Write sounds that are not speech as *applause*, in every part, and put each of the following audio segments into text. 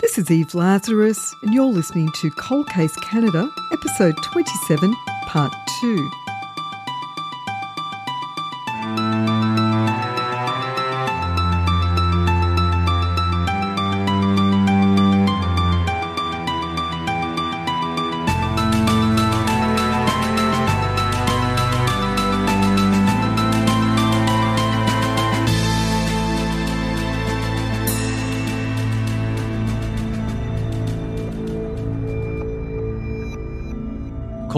This is Eve Lazarus, and you're listening to Cold Case Canada, episode 27, part 2.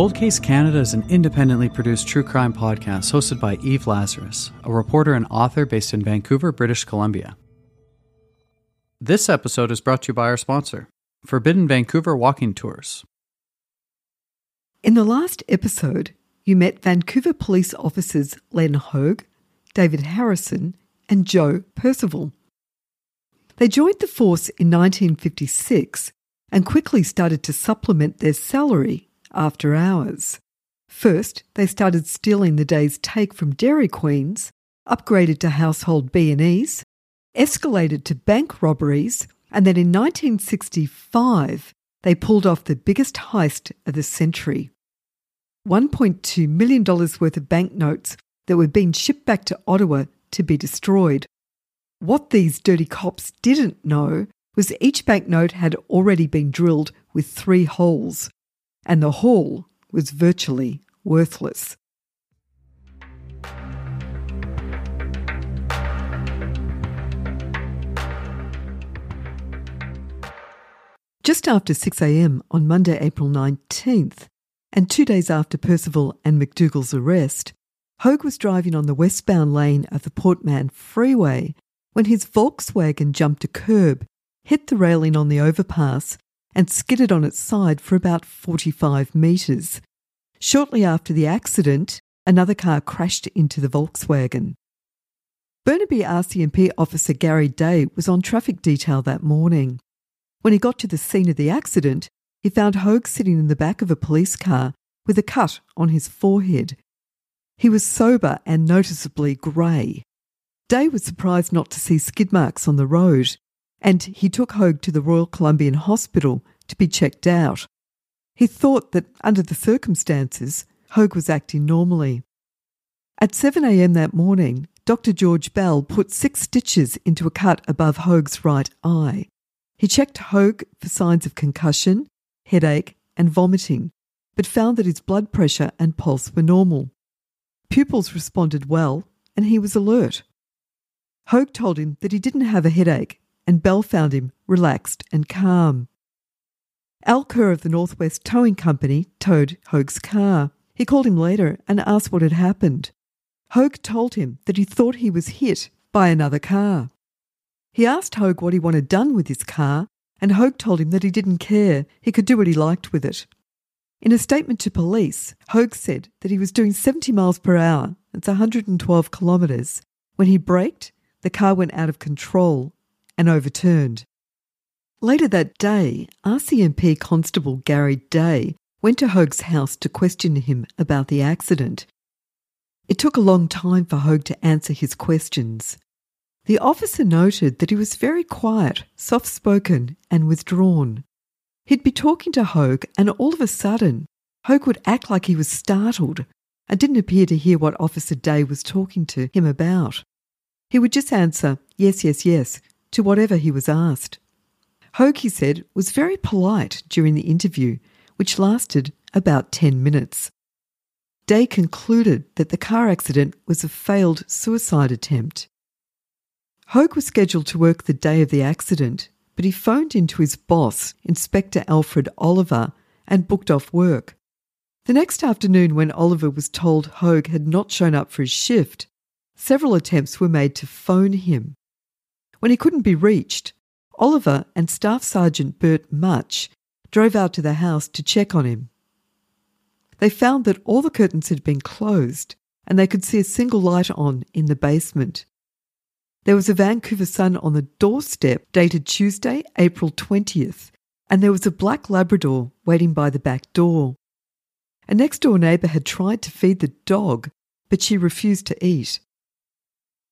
Cold Case Canada is an independently produced true crime podcast hosted by Eve Lazarus, a reporter and author based in Vancouver, British Columbia. This episode is brought to you by our sponsor, Forbidden Vancouver Walking Tours. In the last episode, you met Vancouver police officers Len Hogue, David Harrison, and Joe Percival. They joined the force in 1956 and quickly started to supplement their salary after hours. First, they started stealing the day's take from Dairy Queens, upgraded to household B&Es, escalated to bank robberies, and then in 1965, they pulled off the biggest heist of the century. $1.2 million worth of banknotes that were being shipped back to Ottawa to be destroyed. What these dirty cops didn't know was each banknote had already been drilled with three holes, and the haul was virtually worthless. Just after 6am on Monday, April 19th, and two days after Percival and McDougall's arrest, Hogue was driving on the westbound lane of the Port Mann Freeway when his Volkswagen jumped a curb, hit the railing on the overpass, and skidded on its side for about 45 metres. Shortly after the accident, another car crashed into the Volkswagen. Burnaby RCMP officer Gary Day was on traffic detail that morning. When he got to the scene of the accident, he found Hogue sitting in the back of a police car with a cut on his forehead. He was sober and noticeably grey. Day was surprised not to see skid marks on the road, and he took Hogue to the Royal Columbian Hospital to be checked out. He thought that under the circumstances, Hogue was acting normally. At 7am that morning, Dr. George Bell put six stitches into a cut above Hogue's right eye. He checked Hogue for signs of concussion, headache, and vomiting, but found that his blood pressure and pulse were normal. Pupils responded well, and he was alert. Hogue told him that he didn't have a headache, and Bell found him relaxed and calm. Al Kerr of the Northwest Towing Company towed Hogue's car. He called him later and asked what had happened. Hogue told him that he thought he was hit by another car. He asked Hogue what he wanted done with his car, and Hogue told him that he didn't care, he could do what he liked with it. In a statement to police, Hogue said that he was doing 70 miles per hour, that's 112 kilometres. When he braked, the car went out of control and overturned. Later that day, RCMP Constable Gary Day went to Hogue's house to question him about the accident. It took a long time for Hogue to answer his questions. The officer noted that he was very quiet, soft spoken, and withdrawn. He'd be talking to Hogue, and all of a sudden, Hogue would act like he was startled and didn't appear to hear what Officer Day was talking to him about. He would just answer, yes, yes, yes, to whatever he was asked. Hogue, he said, was very polite during the interview, which lasted about 10 minutes. Day concluded that the car accident was a failed suicide attempt. Hogue was scheduled to work the day of the accident, but he phoned into his boss, Inspector Alfred Oliver, and booked off work. The next afternoon, when Oliver was told Hogue had not shown up for his shift, several attempts were made to phone him. When he couldn't be reached, Oliver and Staff Sergeant Bert Much drove out to the house to check on him. They found that all the curtains had been closed and they could see a single light on in the basement. There was a Vancouver Sun on the doorstep dated Tuesday, April 20th, and there was a black Labrador waiting by the back door. A next door neighbour had tried to feed the dog, but she refused to eat.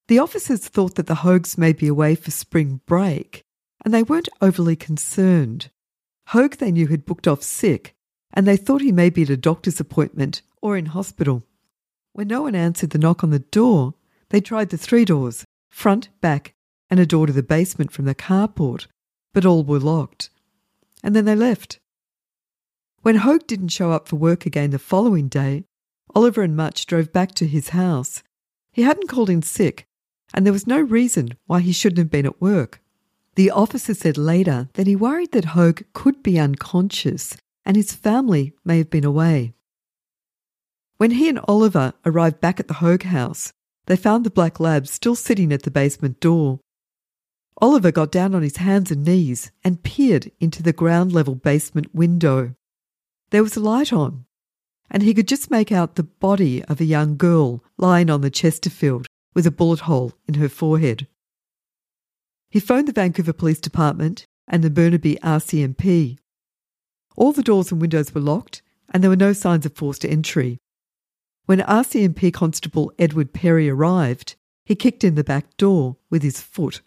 The officers thought that the Hogues may be away for spring break and they weren't overly concerned. Hogue, they knew, had booked off sick, and they thought he may be at a doctor's appointment or in hospital. When no one answered the knock on the door, they tried the three doors front, back, and a door to the basement from the carport, but all were locked. And then they left. When Hogue didn't show up for work again the following day, Oliver and Much drove back to his house. He hadn't called in sick, and there was no reason why he shouldn't have been at work. The officer said later that he worried that Hogue could be unconscious and his family may have been away. When he and Oliver arrived back at the Hogue house, they found the black lab still sitting at the basement door. Oliver got down on his hands and knees and peered into the ground level basement window. There was a light on, and he could just make out the body of a young girl lying on the Chesterfield with a bullet hole in her forehead. He phoned the Vancouver Police Department and the Burnaby RCMP. All the doors and windows were locked, and there were no signs of forced entry. When RCMP Constable Edward Perry arrived, he kicked in the back door with his foot.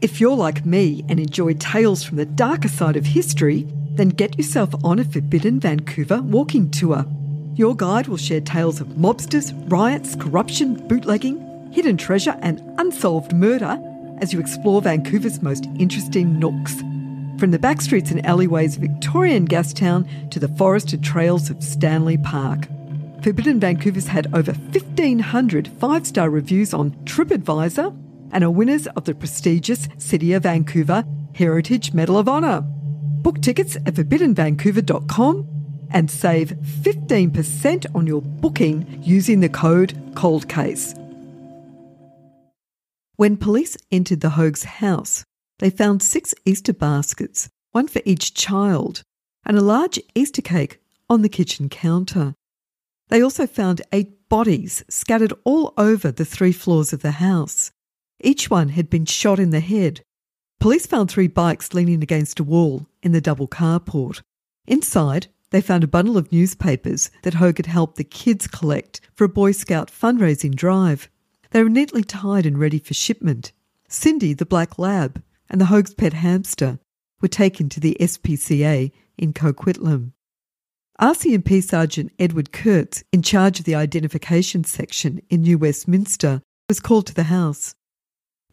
If you're like me and enjoy tales from the darker side of history, then get yourself on a Forbidden Vancouver walking tour. Your guide will share tales of mobsters, riots, corruption, bootlegging, hidden treasure, and unsolved murder as you explore Vancouver's most interesting nooks. From the backstreets and alleyways of Victorian Gastown to the forested trails of Stanley Park. Forbidden Vancouver's had over 1,500 five star reviews on TripAdvisor and are winners of the prestigious City of Vancouver Heritage Medal of Honour. Book tickets at forbiddenvancouver.com and save 15% on your booking using the code COLDCASE. When police entered the Hogue's house, they found six Easter baskets, one for each child, and a large Easter cake on the kitchen counter. They also found eight bodies scattered all over the three floors of the house. Each one had been shot in the head. Police found three bikes leaning against a wall in the double carport. Inside, they found a bundle of newspapers that Hogue had helped the kids collect for a Boy Scout fundraising drive. They were neatly tied and ready for shipment. Cindy, the black lab, and the Hogue's pet hamster were taken to the SPCA in Coquitlam. RCMP Sergeant Edward Kurtz, in charge of the identification section in New Westminster, was called to the house.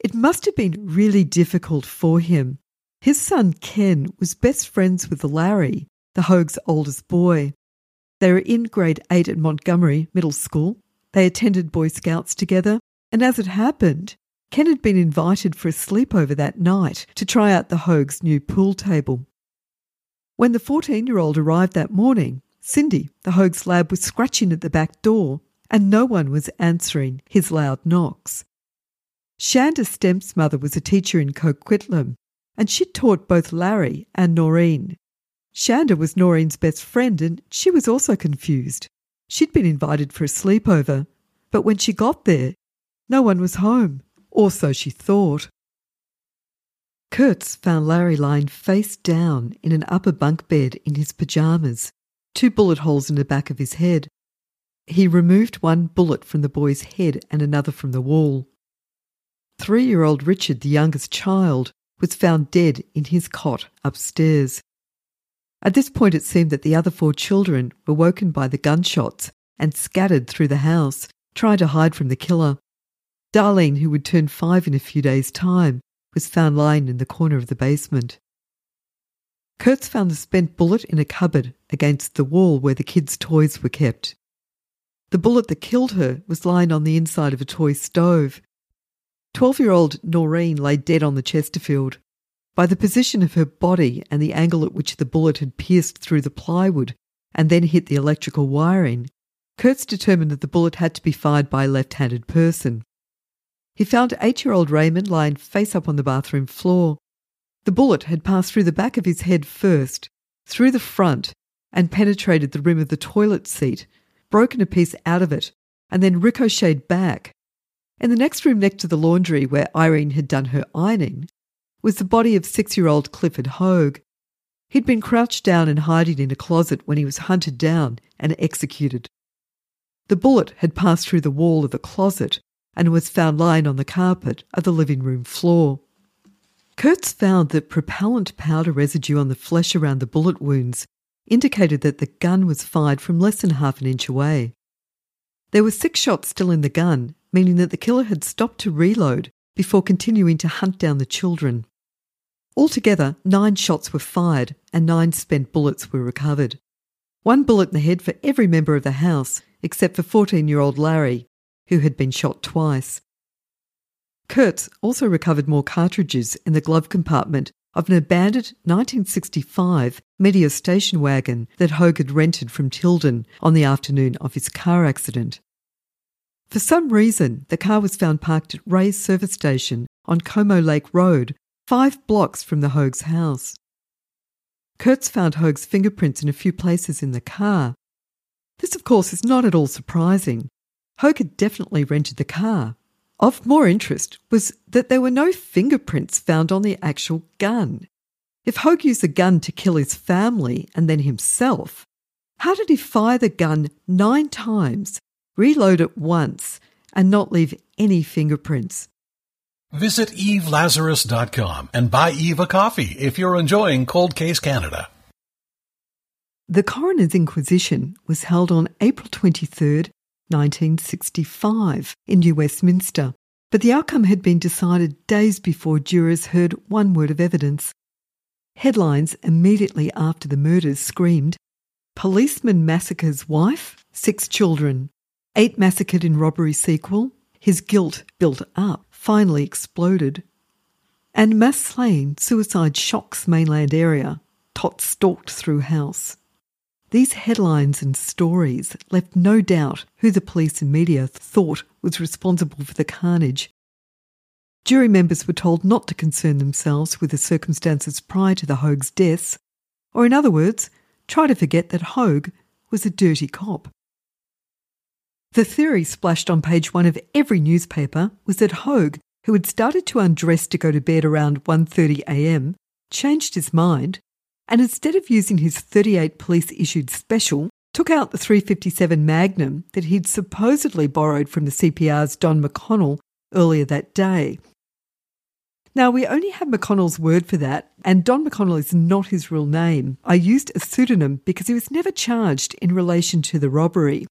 It must have been really difficult for him. His son Ken was best friends with Larry, the Hogue's oldest boy. They were in grade 8 at Montgomery Middle School. They attended Boy Scouts together, and as it happened, Ken had been invited for a sleepover that night to try out the Hogue's new pool table. When the 14 year old arrived that morning, Cindy, the Hogue's lab, was scratching at the back door, and no one was answering his loud knocks. Shanda Stemp's mother was a teacher in Coquitlam, and she taught both Larry and Noreen. Shanda was Noreen's best friend, and she was also confused. She'd been invited for a sleepover, but when she got there, no one was home, or so she thought. Kurtz found Larry lying face down in an upper bunk bed in his pyjamas, two bullet holes in the back of his head. He removed one bullet from the boy's head and another from the wall. Three year old Richard, the youngest child, was found dead in his cot upstairs. At this point, it seemed that the other four children were woken by the gunshots and scattered through the house, trying to hide from the killer. Darlene, who would turn five in a few days' time, was found lying in the corner of the basement. Kurtz found the spent bullet in a cupboard against the wall where the kids' toys were kept. The bullet that killed her was lying on the inside of a toy stove. Twelve year old Noreen lay dead on the Chesterfield. By the position of her body and the angle at which the bullet had pierced through the plywood and then hit the electrical wiring, Kurtz determined that the bullet had to be fired by a left handed person. He found eight year old Raymond lying face up on the bathroom floor. The bullet had passed through the back of his head first, through the front, and penetrated the rim of the toilet seat, broken a piece out of it, and then ricocheted back. In the next room next to the laundry where Irene had done her ironing, was the body of six year old Clifford Hogue. He'd been crouched down and hiding in a closet when he was hunted down and executed. The bullet had passed through the wall of the closet, and was found lying on the carpet of the living room floor. Kurtz found that propellant powder residue on the flesh around the bullet wounds indicated that the gun was fired from less than half an inch away. There were six shots still in the gun, meaning that the killer had stopped to reload before continuing to hunt down the children. Altogether, nine shots were fired and nine spent bullets were recovered. One bullet in the head for every member of the house, except for 14 year old Larry, who had been shot twice. Kurtz also recovered more cartridges in the glove compartment of an abandoned 1965 Meteor station wagon that Hogue had rented from Tilden on the afternoon of his car accident. For some reason, the car was found parked at Ray's service station on Como Lake Road, five blocks from the Hogue's house. Kurtz found Hogue's fingerprints in a few places in the car. This, of course, is not at all surprising. Hogue had definitely rented the car. Of more interest was that there were no fingerprints found on the actual gun. If Hogue used the gun to kill his family and then himself, how did he fire the gun nine times, reload it once, and not leave any fingerprints? Visit evelazarus.com and buy Eve a coffee if you're enjoying Cold Case Canada. The coroner's inquisition was held on April 23, 1965, in New Westminster, but the outcome had been decided days before jurors heard one word of evidence. Headlines immediately after the murders screamed Policeman massacres wife, six children, eight massacred in robbery sequel, his guilt built up, finally exploded. And mass slain, suicide shocks mainland area, tot stalked through house. These headlines and stories left no doubt who the police and media thought was responsible for the carnage. Jury members were told not to concern themselves with the circumstances prior to the Hogue's deaths, or in other words, try to forget that Hogue was a dirty cop. The theory splashed on page one of every newspaper was that Hogue, who had started to undress to go to bed around 1:30 a.m., changed his mind and instead of using his 38 police issued special, took out the 357 Magnum that he'd supposedly borrowed from the CPR's Don McConnell earlier that day. Now, we only have McConnell's word for that, and Don McConnell is not his real name. I used a pseudonym because he was never charged in relation to the robbery.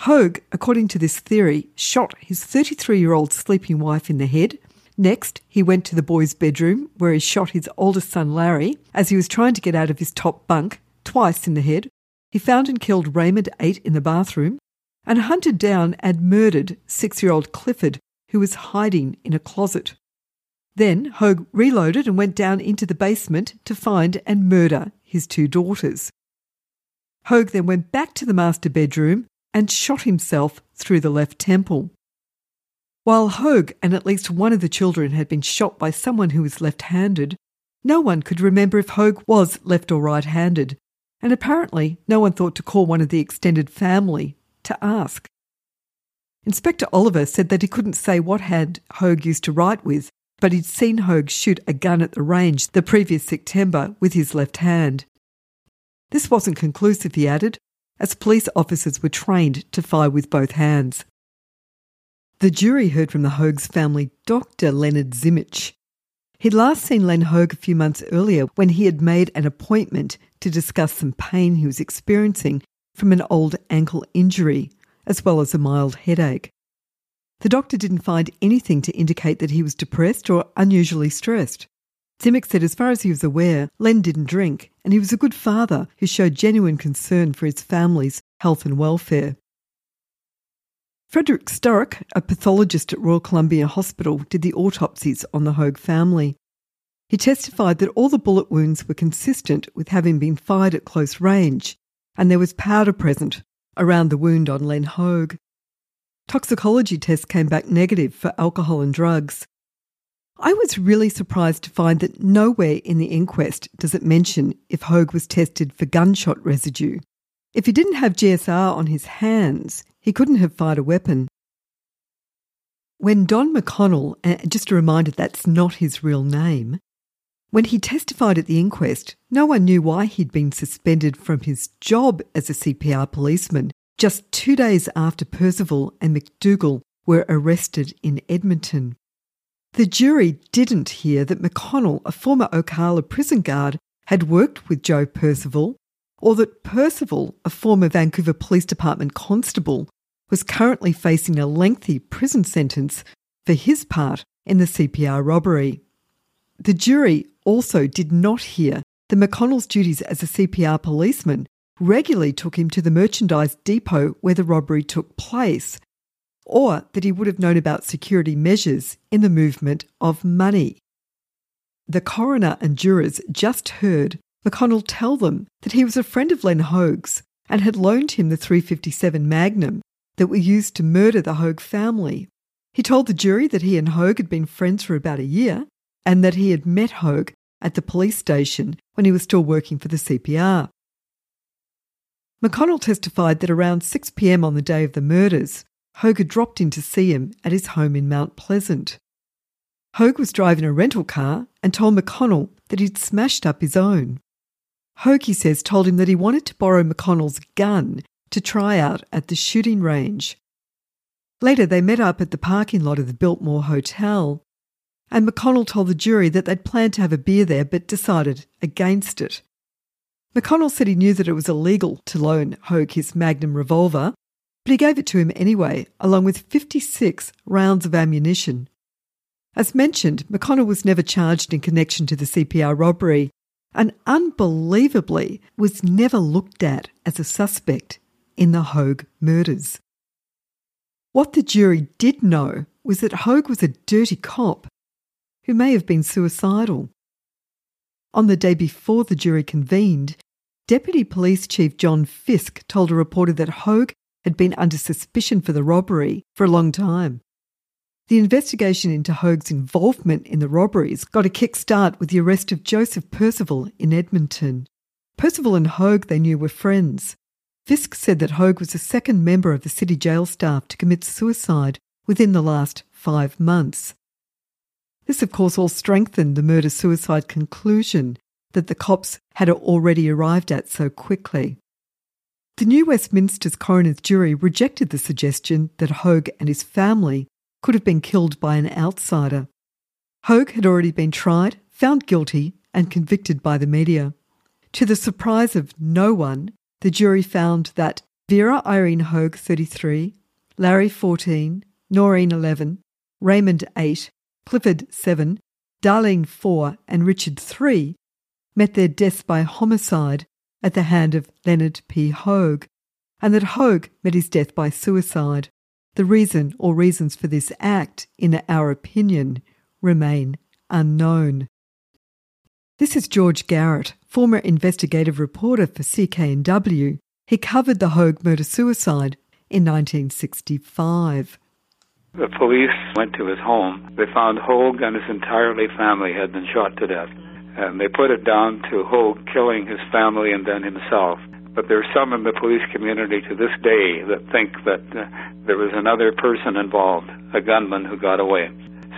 Hogue, according to this theory, shot his 33 year old sleeping wife in the head Next, he went to the boy's bedroom where he shot his oldest son Larry as he was trying to get out of his top bunk, twice in the head. He found and killed Raymond Eight in the bathroom and hunted down and murdered six year old Clifford, who was hiding in a closet. Then Hogue reloaded and went down into the basement to find and murder his two daughters. Hogue then went back to the master bedroom and shot himself through the left temple. While Hogue and at least one of the children had been shot by someone who was left handed, no one could remember if Hogue was left or right handed, and apparently no one thought to call one of the extended family to ask. Inspector Oliver said that he couldn't say what hand Hogue used to write with, but he'd seen Hogue shoot a gun at the range the previous September with his left hand. This wasn't conclusive, he added, as police officers were trained to fire with both hands. The jury heard from the Hogue's family doctor, Leonard Zimmich. He'd last seen Len Hogue a few months earlier when he had made an appointment to discuss some pain he was experiencing from an old ankle injury, as well as a mild headache. The doctor didn't find anything to indicate that he was depressed or unusually stressed. Zimmich said, as far as he was aware, Len didn't drink, and he was a good father who showed genuine concern for his family's health and welfare. Frederick Sturrock, a pathologist at Royal Columbian Hospital, did the autopsies on the Hogue family. He testified that all the bullet wounds were consistent with having been fired at close range, and there was powder present around the wound on Len Hogue. Toxicology tests came back negative for alcohol and drugs. I was really surprised to find that nowhere in the inquest does it mention if Hogue was tested for gunshot residue. If he didn't have GSR on his hands, he couldn't have fired a weapon. When Don McConnell, just a reminder that's not his real name, when he testified at the inquest, no one knew why he'd been suspended from his job as a CPR policeman just two days after Percival and McDougal were arrested in Edmonton. The jury didn't hear that McConnell, a former Oakalla prison guard, had worked with Joe Percival, or that Percival, a former Vancouver Police Department constable, was currently facing a lengthy prison sentence for his part in the CPR robbery. The jury also did not hear that McConnell's duties as a CPR policeman regularly took him to the merchandise depot where the robbery took place, or that he would have known about security measures in the movement of money. The coroner and jurors just heard McConnell tell them that he was a friend of Len Hogue's and had loaned him the 357 Magnum that were used to murder the Hogue family. He told the jury that he and Hogue had been friends for about a year and that he had met Hogue at the police station when he was still working for the CPR. McConnell testified that around 6 pm on the day of the murders, Had dropped in to see him at his home in Mount Pleasant. Hogue was driving a rental car and told McConnell that he'd smashed up his own. Hogue, he says, told him that he wanted to borrow McConnell's gun to try out at the shooting range. Later, they met up at the parking lot of the Biltmore Hotel, and McConnell told the jury that they'd planned to have a beer there but decided against it. McConnell said he knew that it was illegal to loan Hogue his Magnum revolver, but he gave it to him anyway, along with 56 rounds of ammunition. As mentioned, McConnell was never charged in connection to the CPR robbery and unbelievably was never looked at as a suspect in the Hogue murders. What the jury did know was that Hogue was a dirty cop who may have been suicidal. On the day before the jury convened, Deputy Police Chief John Fisk told a reporter that Hogue had been under suspicion for the robbery for a long time. The investigation into Hogue's involvement in the robberies got a kick start with the arrest of Joseph Percival in Edmonton. Percival and Hogue, they knew, were friends. Fisk said that Hogue was the second member of the city jail staff to commit suicide within the last five months. This, of course, all strengthened the murder suicide conclusion that the cops had already arrived at so quickly. The New Westminster's coroner's jury rejected the suggestion that Hogue and his family could have been killed by an outsider. Hogue had already been tried, found guilty, and convicted by the media. To the surprise of no one, the jury found that Vera Irene Hogue, 33, Larry, 14, Noreen, 11, Raymond, 8, Clifford, 7, Darlene, 4, and Richard, 3, met their deaths by homicide at the hand of Leonard P. Hogue, and that Hogue met his death by suicide. The reason or reasons for this act, in our opinion, remain unknown. This is George Garrett, former investigative reporter for CKNW. He covered the Hogue murder suicide in 1965. The police went to his home. They found Hogue and his entire family had been shot to death. And they put it down to Hogue killing his family and then himself. But there's some in the police community to this day that think that uh, there was another person involved, a gunman who got away.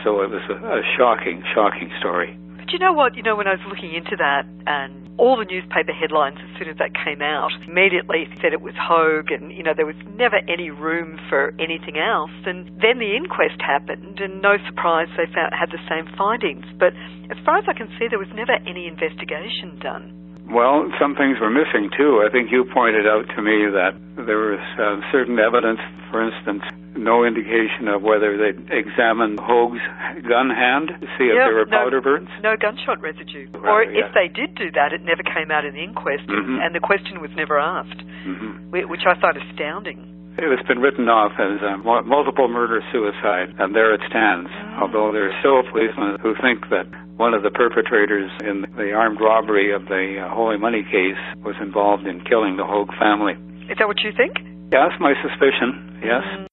So it was a, a shocking, shocking story. You know what? You know, when I was looking into that and all the newspaper headlines as soon as that came out immediately said it was Hogue and, you know, there was never any room for anything else. And then the inquest happened and no surprise they found, had the same findings. But as far as I can see, there was never any investigation done. Well, some things were missing too. I think you pointed out to me that there was uh, certain evidence, for instance, no indication of whether they examined Hogue's gun hand to see if there were no, powder burns. No gunshot residue. Right, or yeah. if they did do that, it never came out in the inquest, Mhm. and the question was never asked, hmm which I find astounding. It has been written off as um, a multiple murder suicide, and there it stands. Mm. Although there are still policemen who think that one of the perpetrators in the armed robbery of the uh, Holey Money case was involved in killing the Hogue family. Is that what you think? That's my suspicion, yes. Mm.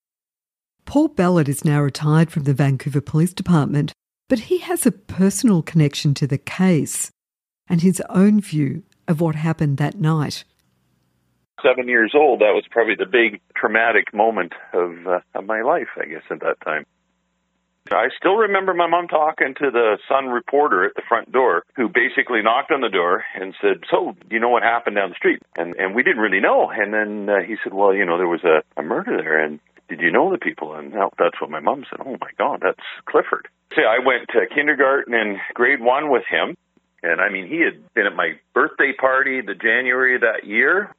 Paul Ballard is now retired from the Vancouver Police Department, but he has a personal connection to the case and his own view of what happened that night. Seven years old, that was probably the big traumatic moment of, uh, of my life, I guess, at that time. I still remember my mom talking to the Sun reporter at the front door, who basically knocked on the door and said, "So, do you know what happened down the street?" And and we didn't really know. And then uh, he said, "Well, you know, there was a, a murder there." And did you know the people? And that's what my mom said. Oh my God, that's Clifford. See, I went to kindergarten and grade one with him. And I mean, he had been at my birthday party the January of that year.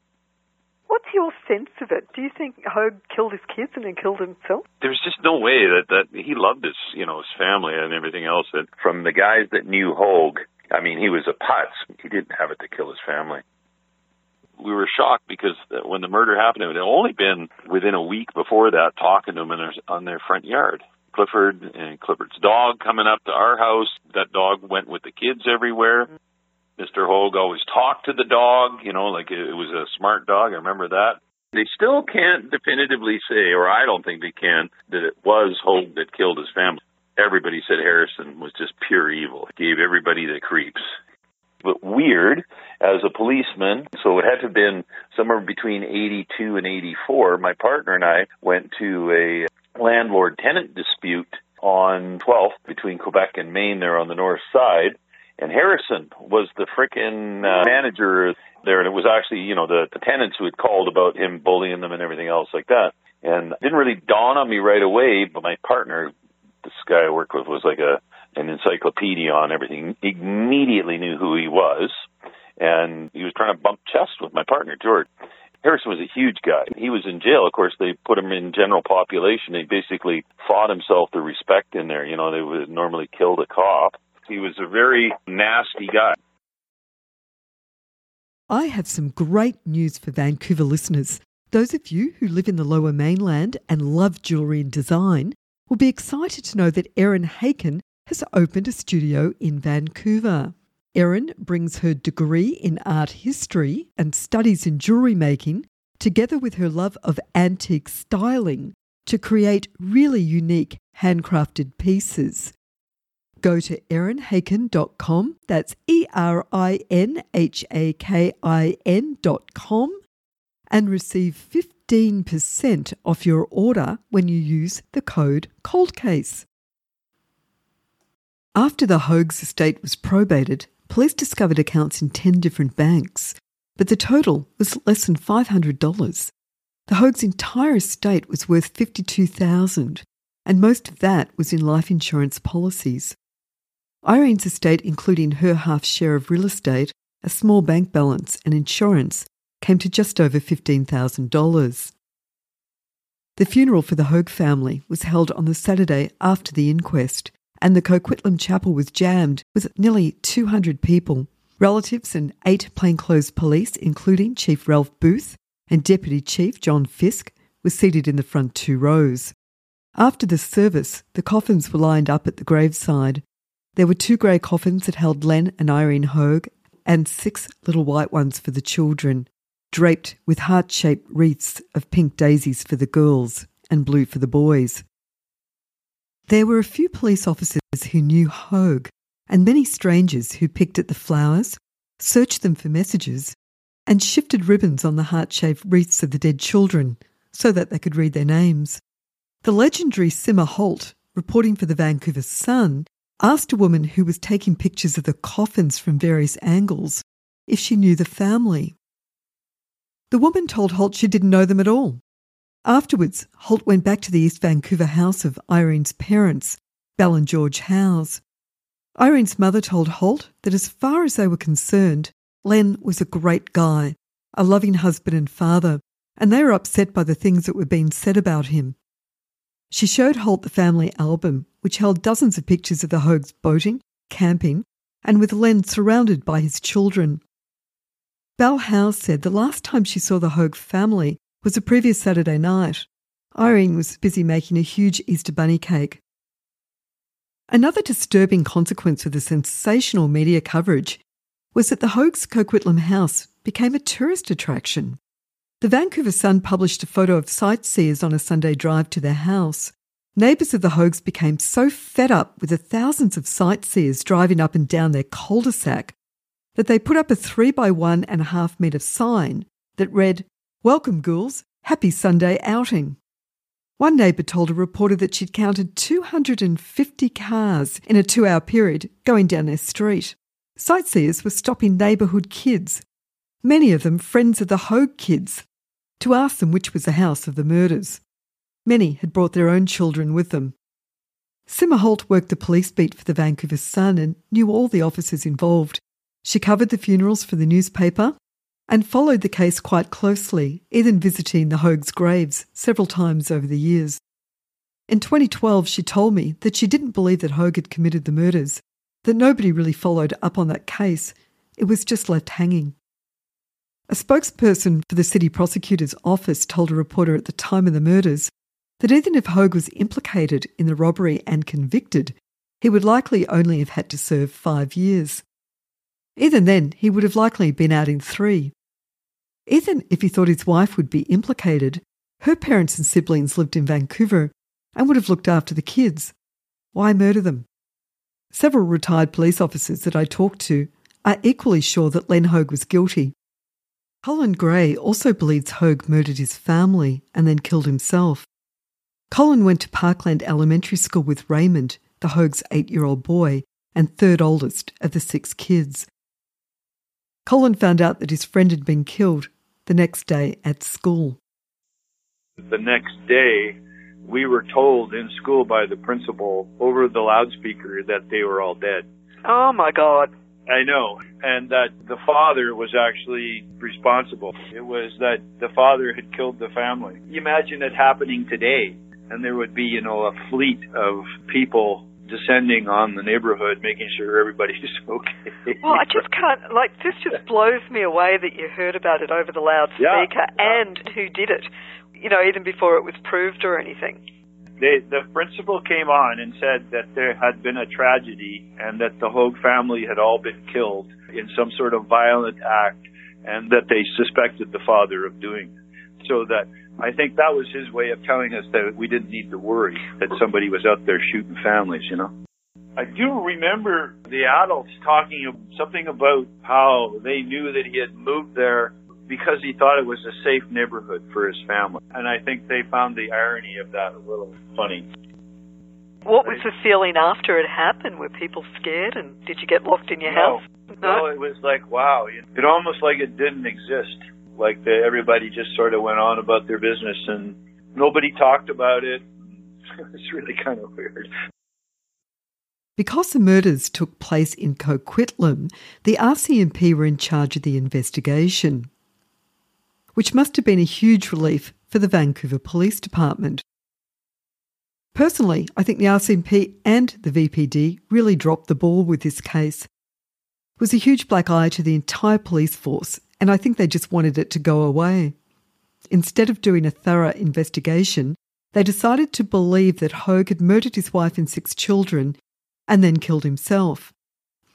What's your sense of it? Do you think Hogue killed his kids and then killed himself? There's just no way that that he loved his, you know, his family and everything else. And from the guys that knew Hogue, I mean, he was a putz. He didn't have it to kill his family. We were shocked because when the murder happened, it had only been within a week before that talking to him in their, on their front yard. Clifford and Clifford's dog coming up to our house. That dog went with the kids everywhere. Mr. Hogue always talked to the dog, you know, like it was a smart dog. I remember that. They still can't definitively say, or I don't think they can, that it was Hogue that killed his family. Everybody said Harrison was just pure evil. Gave everybody the creeps. But weird, as a policeman, so it had to have been somewhere between 82 and 84, my partner and I went to a landlord tenant dispute on 12th between Quebec and Main there on the north side and Harrison was the freaking uh, manager there, and it was actually you know the, the tenants who had called about him bullying them and everything else like that. And it didn't really dawn on me right away, but my partner, this guy I worked with, was like a an encyclopedia on everything. Immediately knew who he was, and he was trying to bump chest with my partner George. Harrison was a huge guy. He was in jail. Of course, they put him in general population. He basically fought himself to respect in there. You know, they would normally kill the cop he was a very nasty guy. I have some great news for Vancouver listeners. Those of you who live in the lower mainland and love jewellery and design will be excited to know that Erin Hakin has opened a studio in Vancouver. Erin brings her degree in art history and studies in jewellery making, together with her love of antique styling, to create really unique handcrafted pieces. Go to erinhakin.com, that's E R I N H A K I N.com, and receive 15% off your order when you use the code COLDCASE. After the Hogue's estate was probated, police discovered accounts in 10 different banks, but the total was less than $500. The Hogue's entire estate was worth 52000 and most of that was in life insurance policies. Irene's estate, including her half share of real estate, a small bank balance, and insurance, came to just over $15,000. The funeral for the Hogue family was held on the Saturday after the inquest, and the Coquitlam Chapel was jammed with nearly 200 people. Relatives and eight plainclothes police, including Chief Ralph Booth and Deputy Chief John Fisk, were seated in the front two rows. After the service, the coffins were lined up at the graveside, there were two grey coffins that held Len and Irene Hogue, and six little white ones for the children, draped with heart shaped wreaths of pink daisies for the girls and blue for the boys. There were a few police officers who knew Hogue, and many strangers who picked at the flowers, searched them for messages, and shifted ribbons on the heart shaped wreaths of the dead children so that they could read their names. The legendary Simma Holt, reporting for the Vancouver Sun, asked a woman who was taking pictures of the coffins from various angles if she knew the family. The woman told Holt she didn't know them at all. Afterwards, Holt went back to the East Vancouver house of Irene's parents, Belle and George Howes. Irene's mother told Holt that as far as they were concerned, Len was a great guy, a loving husband and father, and they were upset by the things that were being said about him. She showed Holt the family album, which held dozens of pictures of the Hogues boating, camping, and with Len surrounded by his children. Belle Howes said the last time she saw the Hogue family was a previous Saturday night. Irene was busy making a huge Easter bunny cake. Another disturbing consequence of the sensational media coverage was that the Hogue's Coquitlam house became a tourist attraction. The Vancouver Sun published a photo of sightseers on a Sunday drive to their house. Neighbours of the Hogues became so fed up with the thousands of sightseers driving up and down their cul-de-sac that they put up a three by one and a half metre sign that read, Welcome, ghouls, happy Sunday outing. One neighbour told a reporter that she'd counted 250 cars in a two hour period going down their street. Sightseers were stopping neighbourhood kids, many of them friends of the Hogue kids, to ask them which was the house of the murders. Many had brought their own children with them. Simma Holt worked the police beat for the Vancouver Sun and knew all the officers involved. She covered the funerals for the newspaper and followed the case quite closely, even visiting the Hogues' graves several times over the years. In 2012, she told me that she didn't believe that Hogue had committed the murders, that nobody really followed up on that case. It was just left hanging. A spokesperson for the city prosecutor's office told a reporter at the time of the murders that even if Hogue was implicated in the robbery and convicted, he would likely only have had to serve five years. Even then, he would have likely been out in three. Even if he thought his wife would be implicated, her parents and siblings lived in Vancouver and would have looked after the kids. Why murder them? Several retired police officers that I talked to are equally sure that Len Hogue was guilty. Colin Gray also believes Hogue murdered his family and then killed himself. Colin went to Parkland Elementary School with Raymond, the Hogue's eight year old boy and third oldest of the six kids. Colin found out that his friend had been killed the next day at school. The next day, we were told in school by the principal over the loudspeaker that they were all dead. Oh my God. I know. And that the father was actually responsible. It was that the father had killed the family. You imagine it happening today and there would be, you know, a fleet of people descending on the neighborhood, making sure everybody's *laughs* okay. Well, I just can't, like, this just blows me away that you heard about it over the loudspeaker Yeah, yeah. and who did it, you know, even before it was proved or anything. They, the principal came on and said that there had been a tragedy and that the Hogue family had all been killed in some sort of violent act and that they suspected the father of doing it. So that I think that was his way of telling us that we didn't need to worry that somebody was out there shooting families, you know. I do remember the adults talking of something about how they knew that he had moved there because he thought it was a safe neighborhood for his family. And I think they found the irony of that a little funny. What was the feeling after it happened? Were people scared and did you get locked in your No. house? No, it was like, wow. It almost like it didn't exist. Like the, everybody just sort of went on about their business and nobody talked about it. *laughs* It's really kind of weird. Because the murders took place in Coquitlam, the RCMP were in charge of the investigation, which must have been a huge relief for the Vancouver Police Department. Personally, I think the RCMP and the VPD really dropped the ball with this case. It was a huge black eye to the entire police force, and I think they just wanted it to go away. Instead of doing a thorough investigation, they decided to believe that Hogue had murdered his wife and six children and then killed himself,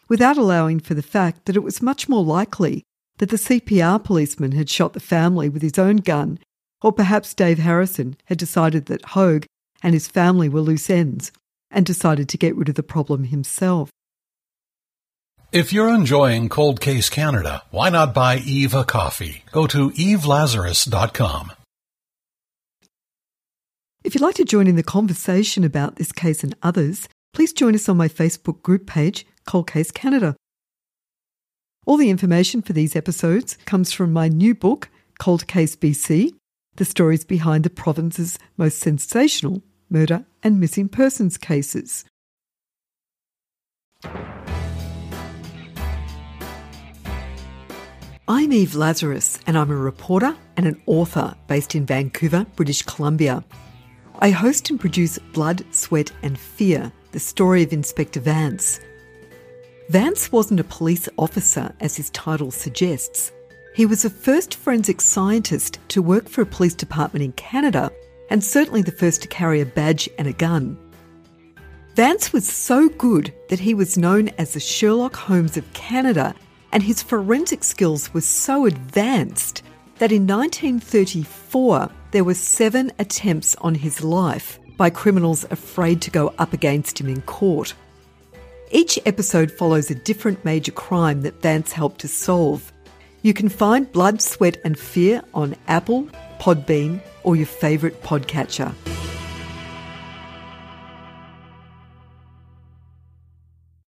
without allowing for the fact that it was much more likely that the CPR policeman had shot the family with his own gun, or perhaps Dave Harrison had decided that Hogue and his family were loose ends and decided to get rid of the problem himself. If you're enjoying Cold Case Canada, why not buy Eve a coffee? Go to evelazarus.com. If you'd like to join in the conversation about this case and others, please join us on my Facebook group page, Cold Case Canada. All the information for these episodes comes from my new book, Cold Case BC The Stories Behind the Province's Most Sensational Murder and Missing Persons Cases. I'm Eve Lazarus, and I'm a reporter and an author based in Vancouver, British Columbia. I host and produce Blood, Sweat and Fear, the story of Inspector Vance. Vance wasn't a police officer, as his title suggests. He was the first forensic scientist to work for a police department in Canada, and certainly the first to carry a badge and a gun. Vance was so good that he was known as the Sherlock Holmes of Canada, and his forensic skills were so advanced that in 1934 there were seven attempts on his life by criminals afraid to go up against him in court. Each episode follows a different major crime that Vance helped to solve. You can find Blood, Sweat and Fear on Apple, Podbean, or your favourite podcatcher.